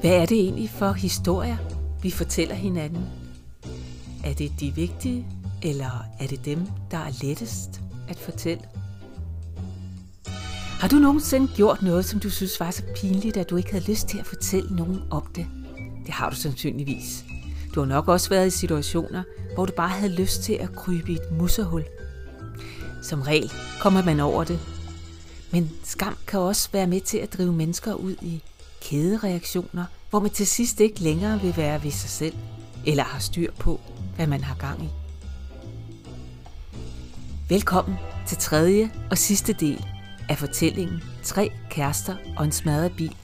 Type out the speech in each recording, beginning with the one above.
Hvad er det egentlig for historier, vi fortæller hinanden? Er det de vigtige, eller er det dem, der er lettest at fortælle? Har du nogensinde gjort noget, som du synes var så pinligt, at du ikke havde lyst til at fortælle nogen om det? Det har du sandsynligvis. Du har nok også været i situationer, hvor du bare havde lyst til at krybe i et musserhul. Som regel kommer man over det. Men skam kan også være med til at drive mennesker ud i kædereaktioner, hvor man til sidst ikke længere vil være ved sig selv, eller har styr på, hvad man har gang i. Velkommen til tredje og sidste del af fortællingen Tre kærester og en smadret bil,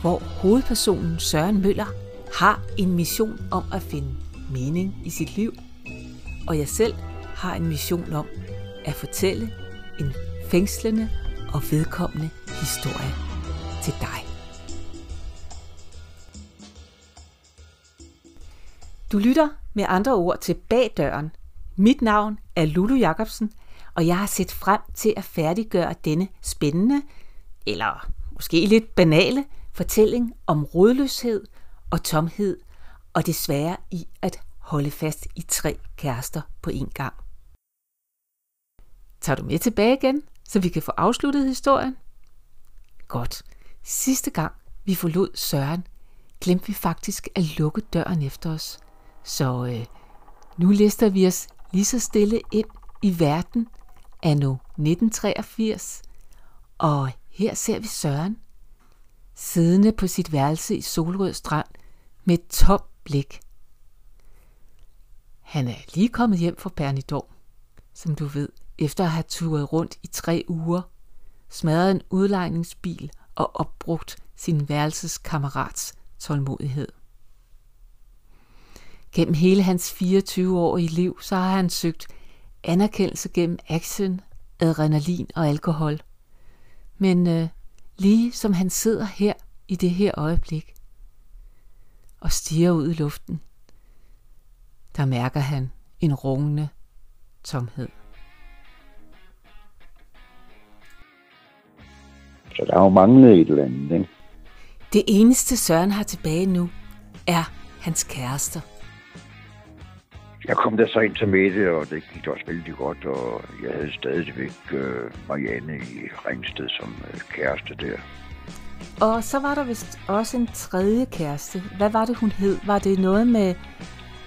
hvor hovedpersonen Søren Møller har en mission om at finde mening i sit liv, og jeg selv har en mission om at fortælle en fængslende og vedkommende historie til dig. Du lytter med andre ord til Bag døren. Mit navn er Lulu Jacobsen, og jeg har set frem til at færdiggøre denne spændende, eller måske lidt banale, fortælling om rodløshed og tomhed, og det svære i at holde fast i tre kærester på én gang. Tager du med tilbage igen, så vi kan få afsluttet historien? Godt. Sidste gang vi forlod Søren, glemte vi faktisk at lukke døren efter os. Så øh, nu lister vi os lige så stille ind i verden anno 1983, og her ser vi Søren, siddende på sit værelse i Solrød Strand med et tom blik. Han er lige kommet hjem fra Bernidor, som du ved, efter at have turet rundt i tre uger, smadret en udlejningsbil og opbrugt sin værelseskammerats tålmodighed. Gennem hele hans 24 år i liv, så har han søgt anerkendelse gennem action, adrenalin og alkohol. Men øh, lige som han sidder her i det her øjeblik og stiger ud i luften, der mærker han en rungende tomhed. Så der er jo manglet et eller andet, ikke? Det eneste Søren har tilbage nu, er hans kærester. Jeg kom der så ind til Mette, og det gik også vældig godt, og jeg havde stadigvæk øh, Marianne i Ringsted som øh, kæreste der. Og så var der vist også en tredje kæreste. Hvad var det, hun hed? Var det noget med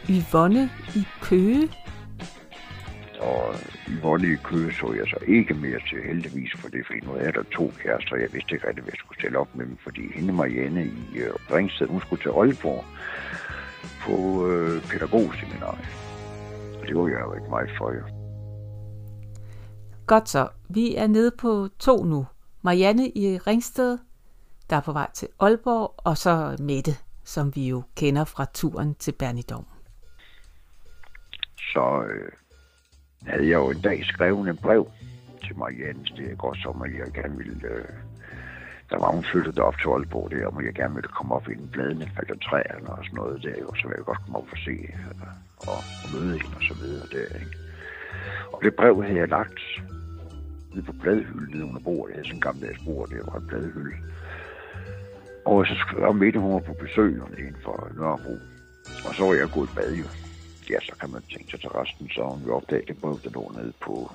Yvonne i Køge? Og Yvonne i Køge så jeg så ikke mere til heldigvis, for det fordi nu er der to kærester, og jeg vidste ikke rigtig, hvad jeg skulle stille op med dem, fordi hende Marianne i øh, Ringsted, hun skulle til Aalborg på øh, pædagogseminariet. Det var jeg jo ikke meget for, jo. Godt så. Vi er nede på to nu. Marianne i Ringsted, der er på vej til Aalborg, og så Mette, som vi jo kender fra turen til Bernidom. Så øh, havde jeg jo en dag skrevet en brev til Marianne, det er godt som, at jeg gerne ville... Øh, der var hun flyttet op til Aalborg der, og jeg gerne ville komme op i en bladene, faldt træerne og sådan noget der, og så ville jeg godt komme op og se øh, og, og møde hende og så videre der, ikke? Og det brev havde jeg lagt nede på bladhylden nede under bordet. Jeg havde sådan en gammeldags bord, der var en bladhylde. Og så skrev Mette, hun var på besøg inden for Nørrebro. Og så var jeg gået i bad jo. Ja, så kan man tænke sig til resten, så hun jo opdagede det brev, der lå nede på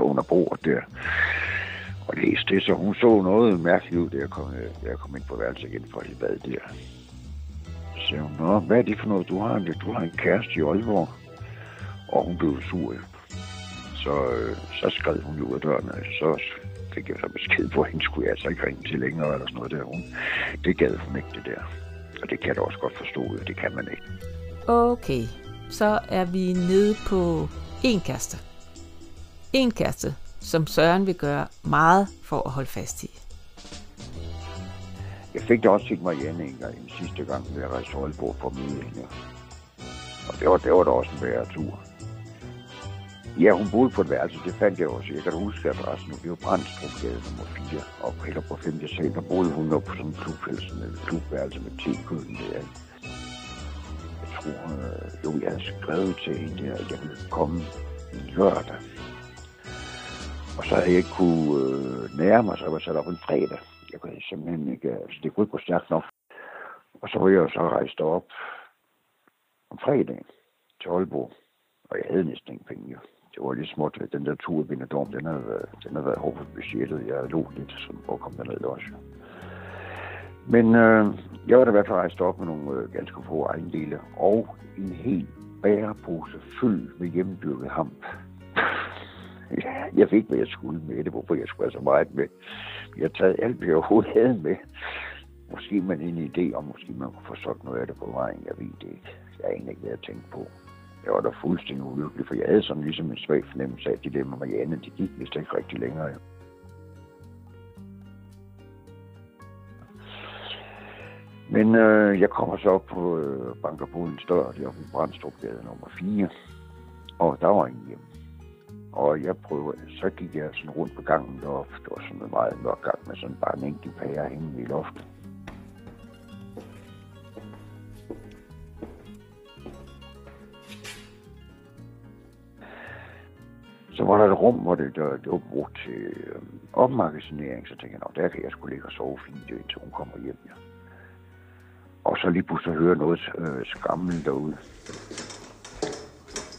under bordet der. Og læste det, så hun så noget mærkeligt ud, da jeg kom, da jeg kom ind på værelset igen fra det bad der. Så sagde hun, Nå, hvad er det for noget, du har? Du har en kæreste i Aalborg. Og hun blev sur. Så, øh, så skrev hun jo ud af døren, og så fik jeg så besked på, at hende skulle jeg altså ikke ringe til længere, eller sådan noget der. Hun, det gad hun ikke, det der. Og det kan jeg også godt forstå, at det kan man ikke. Okay, så er vi nede på en kæreste. En kæreste, som Søren vil gøre meget for at holde fast i. Jeg fik det også set Marianne en gang, en sidste gang, da jeg rejste til Aalborg på møde. Og det var, det var da også en værre tur. Ja, hun boede på et værelse, det fandt jeg også. Jeg kan huske adressen, det var Brandstrupgade nummer 4, og heller på 5. sal, der boede hun op på sådan en klubværelse, med klubværelse med tekøden der. Jeg tror, øh, jo, jeg havde skrevet til hende der, at jeg ville komme en lørdag. Og så havde jeg ikke kunne øh, nærme mig, så jeg var sat op en fredag jeg kunne simpelthen ikke, altså det kunne ikke gå stærkt nok. Og så var jeg så rejst op om fredagen til Aalborg, og jeg havde næsten ingen penge. Jo. Det var lidt småt. Den der tur i Benedorm, den havde været, den havde været hård hårdt budgettet. Jeg lå lidt sådan, hvor kom derned også. Men øh, jeg var da i hvert fald rejst op med nogle øh, ganske få ejendele og en hel bærepose fyldt med hjemmedyrket hamp jeg fik, hvad jeg skulle med det, hvorfor jeg skulle have så meget med. Jeg har taget alt, hvad jeg overhovedet havde med. Måske man en idé om, måske man kunne få sådan noget af det på vejen. Jeg ved det ikke. Jeg aner ikke, hvad jeg tænkte på. Jeg var da fuldstændig ulykkelig, for jeg havde sådan ligesom en svag fornemmelse af, at de der med Marianne, de gik vist ikke rigtig længere. Men øh, jeg kommer så op på øh, Bankerbodens dør, der på Brandstrupgade nummer 4, og der var ingen hjemme. Og jeg prøver, så gik jeg sådan rundt på gangen deroppe. Det var sådan en meget mørk gang med sådan bare en enkelt pære hængende i loftet. Så var der et rum, hvor det, der, det var brugt til øh, opmagasinering, så tænkte jeg, der kan jeg skulle ligge og sove fint, indtil hun kommer hjem. Ja. Og så lige pludselig høre noget øh, skrammel derude.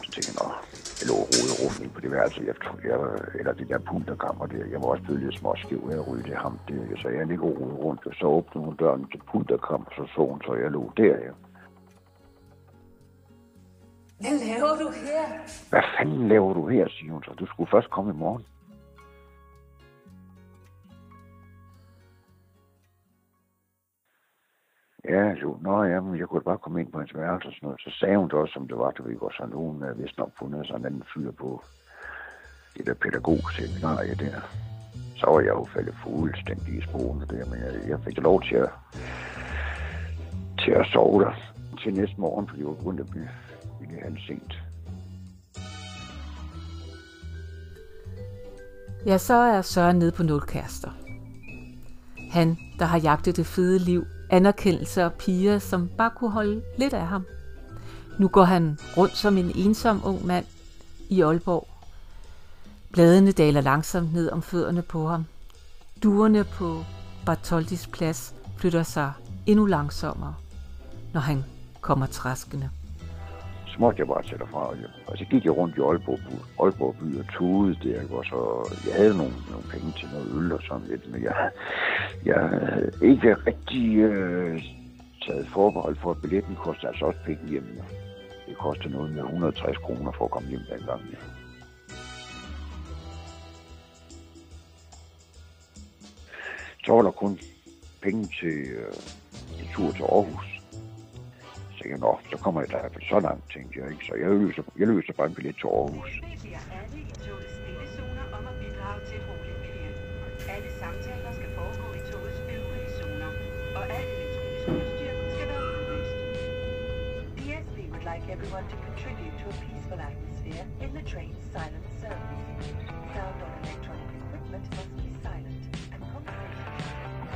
Så tænkte jeg, jeg lå rodet rundt på det værelse, jeg, jeg, eller det der pulterkammer der. Jeg var også blevet lidt småskæv af at ryge det ham der. Så jeg ligger rodet rundt, og så åbnede hun døren til pulterkammer, så så hun, så jeg lå der. Ja. Hvad laver du her? Hvad fanden laver du her, siger hun så. Du skulle først komme i morgen. Ja, jo, nå ja, men jeg kunne bare komme ind på hans værelse og sådan noget. Så sagde hun det også, som det var, vi var så nogen, der vist nok fundet sådan en anden fyr på det der pædagogseminarie der. Så var jeg jo faldet fuldstændig i sporene der, men jeg, jeg fik lov til at, til at sove der til næste morgen, fordi jeg var begyndt at blive egentlig halvt sent. Ja, så er Søren nede på nul kærester. Han, der har jagtet det fede liv, anerkendelse og piger, som bare kunne holde lidt af ham. Nu går han rundt som en ensom ung mand i Aalborg. Bladene daler langsomt ned om fødderne på ham. Duerne på Bartoldis plads flytter sig endnu langsommere, når han kommer træskende småt jeg bare til derfra. Og så gik jeg rundt i Aalborg, Aalborg by og tude der, og så jeg havde nogle, nogle penge til noget øl og sådan lidt, men jeg, jeg havde ikke rigtig øh, taget forbehold for, at billetten kostede altså også penge hjemme. Ja. Det kostede noget med 160 kroner for at komme hjem dengang. Ja. Så var der kun penge til øh, en tur til Aarhus tænkte jeg, nå, så kommer jeg der så langt, tænkte jeg ikke. Så jeg løser, jeg løser bare en billet til Aarhus. Alle samtaler skal foregå i togets øvrige zoner, og al elektronisk udstyr skal være udløst. DSB would like everyone to contribute to a peaceful atmosphere in the train's silent service. Sound on electronic equipment must be silent, and conversation...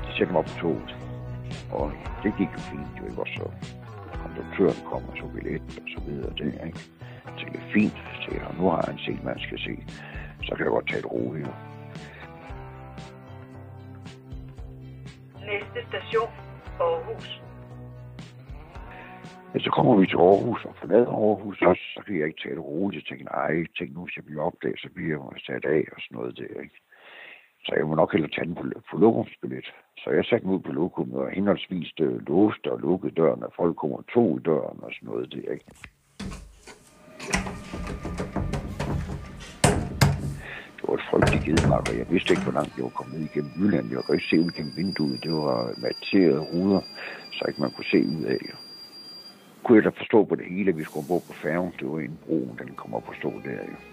Så sætter mig op på toget, og det gik jo fint, jo ikke også så konduktøren kommer så billet og så videre. Det ikke. Så det er fint, så jeg, nu har jeg en set, man skal se. Så kan jeg godt tage et roligt. Næste station, Aarhus. Ja, så kommer vi til Aarhus og forlader Aarhus også, så kan jeg ikke tage det roligt. Jeg tænker, nej, tænker nu, hvis jeg bliver opdaget, så bliver jeg sat af og sådan noget der, ikke? Så jeg må nok hellere tage den på, på lokumsbillet. Så jeg satte mig ud på lokummet og henholdsvis øh, låste og lukkede døren, og folk kommer to i døren og sådan noget der, ikke? Det var et frygteligt gidemark, og jeg vidste ikke, hvor langt jeg var kommet igennem Jylland. Jeg kunne ikke se ud gennem vinduet. Det var materede ruder, så ikke man kunne se ud af. Kunne jeg da forstå på det hele, at vi skulle bo på færgen. Det var en bro, den kommer op at stå der, jo.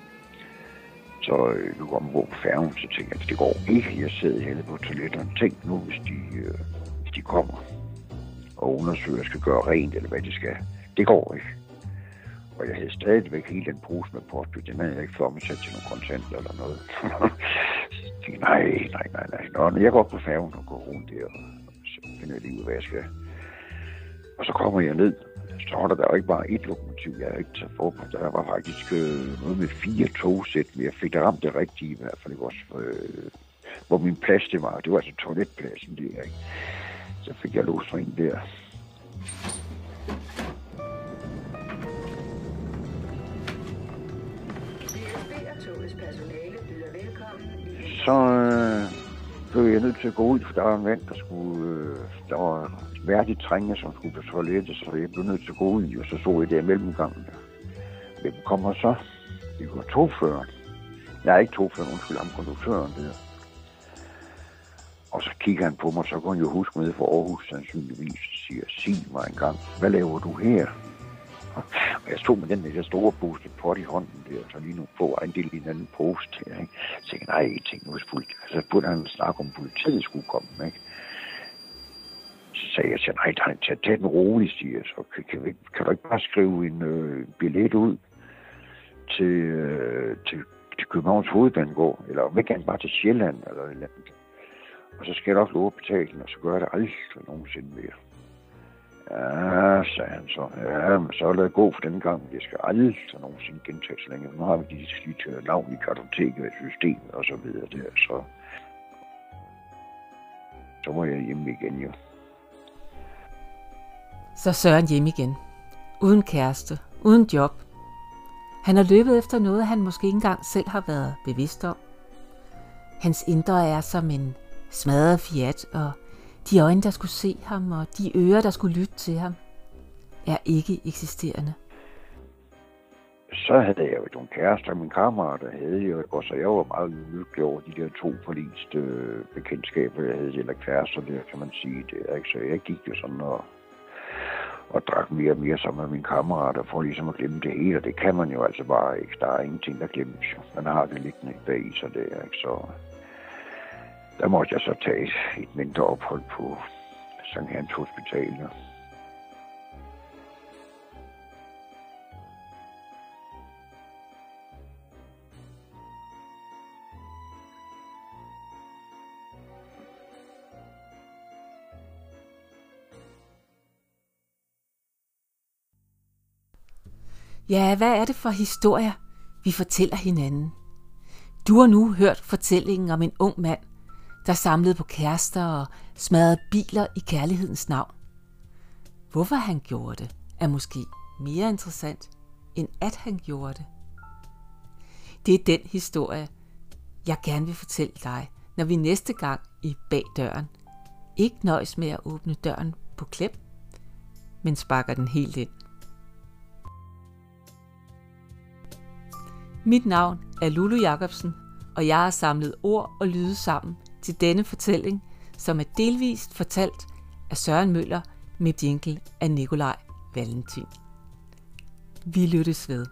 Så øh, nu kom på færgen, så tænkte jeg, at det går ikke. Jeg sidder henne på toiletterne. Tænk nu, hvis de, øh, hvis de kommer og undersøger, skal gøre rent, eller hvad de skal. Det går ikke. Og jeg havde stadigvæk hele den pose med post, den havde jeg ikke før mig sat til nogle kontanter eller noget. så tænkte, nej, nej, nej, nej. Nå, når jeg går op på færgen og går rundt der, og så finder jeg lige ud, hvad jeg skal. Og så kommer jeg ned, så var der, der ikke bare et lokomotiv, jeg ikke taget for på. Der var faktisk øh, noget med fire togsæt, men jeg fik det ramt det rigtige i hvert fald. Ikke også, øh, hvor min plads det var. Det var altså toiletpladsen der, ikke? Så fik jeg låst ind der. Så øh, blev jeg nødt til at gå ud, for der var en mand, der skulle... Øh, der var værdigt trængende, som skulle på toilettet, så jeg blev nødt til at gå ud, og så så jeg der mellemgangen. Hvem kommer så? Det var togføreren. Nej, ikke togføreren, undskyld, ham konduktøren der. Og så kigger han på mig, så går han jo huske med for Aarhus sandsynligvis og siger, sig mig engang, hvad laver du her? Og jeg stod med den der store pose pot i hånden der, så lige nu få en del i en anden pose til, ikke? Så tænkte nej, jeg tænkte, nu er fuldt. Så burde han snakke om, politiet skulle komme, ikke? Så sagde jeg til nej, nej, tag, tag den roligt, siger jeg. Så kan, kan, vi, kan du ikke bare skrive en øh, billet ud til, øh, til, til Københavns Hovedbanegård, eller om ikke bare til Sjælland, eller et eller andet. Og så skal jeg nok love at betale den, og så gør jeg det aldrig nogensinde mere. Ja, sagde han så. Ja, men så lad det gå for den gang. Det skal aldrig nogensinde gentages længere. Nu har vi de slidte øh, navn i kartoteket og systemet og så videre der, så... Så var jeg hjemme igen, jo. Så Søren hjem igen. Uden kæreste, uden job. Han har løbet efter noget, han måske ikke engang selv har været bevidst om. Hans indre er som en smadret Fiat, og de øjne, der skulle se ham, og de ører, der skulle lytte til ham, er ikke eksisterende. Så havde jeg jo nogle kærester, min kammerater havde jo, og så jeg var meget lykkelig over de der to forliste øh, bekendtskaber, jeg havde, eller kærester der, kan man sige. Det, ikke? Så jeg gik jo sådan og, og drak mere og mere sammen med mine kammerater, for ligesom at glemme det hele, og det kan man jo altså bare ikke. Der er ingenting, der glemmes. Man har det liggende bag i sig der, ikke? Så der måtte jeg så tage et mindre ophold på Sankt Hans Hospital. Ja, hvad er det for historier, vi fortæller hinanden? Du har nu hørt fortællingen om en ung mand, der samlede på kærester og smadrede biler i kærlighedens navn. Hvorfor han gjorde det, er måske mere interessant, end at han gjorde det. Det er den historie, jeg gerne vil fortælle dig, når vi næste gang i Bag Døren ikke nøjes med at åbne døren på klem, men sparker den helt ind. Mit navn er Lulu Jacobsen, og jeg har samlet ord og lyde sammen til denne fortælling, som er delvist fortalt af Søren Møller med jingle af Nikolaj Valentin. Vi lyttes ved.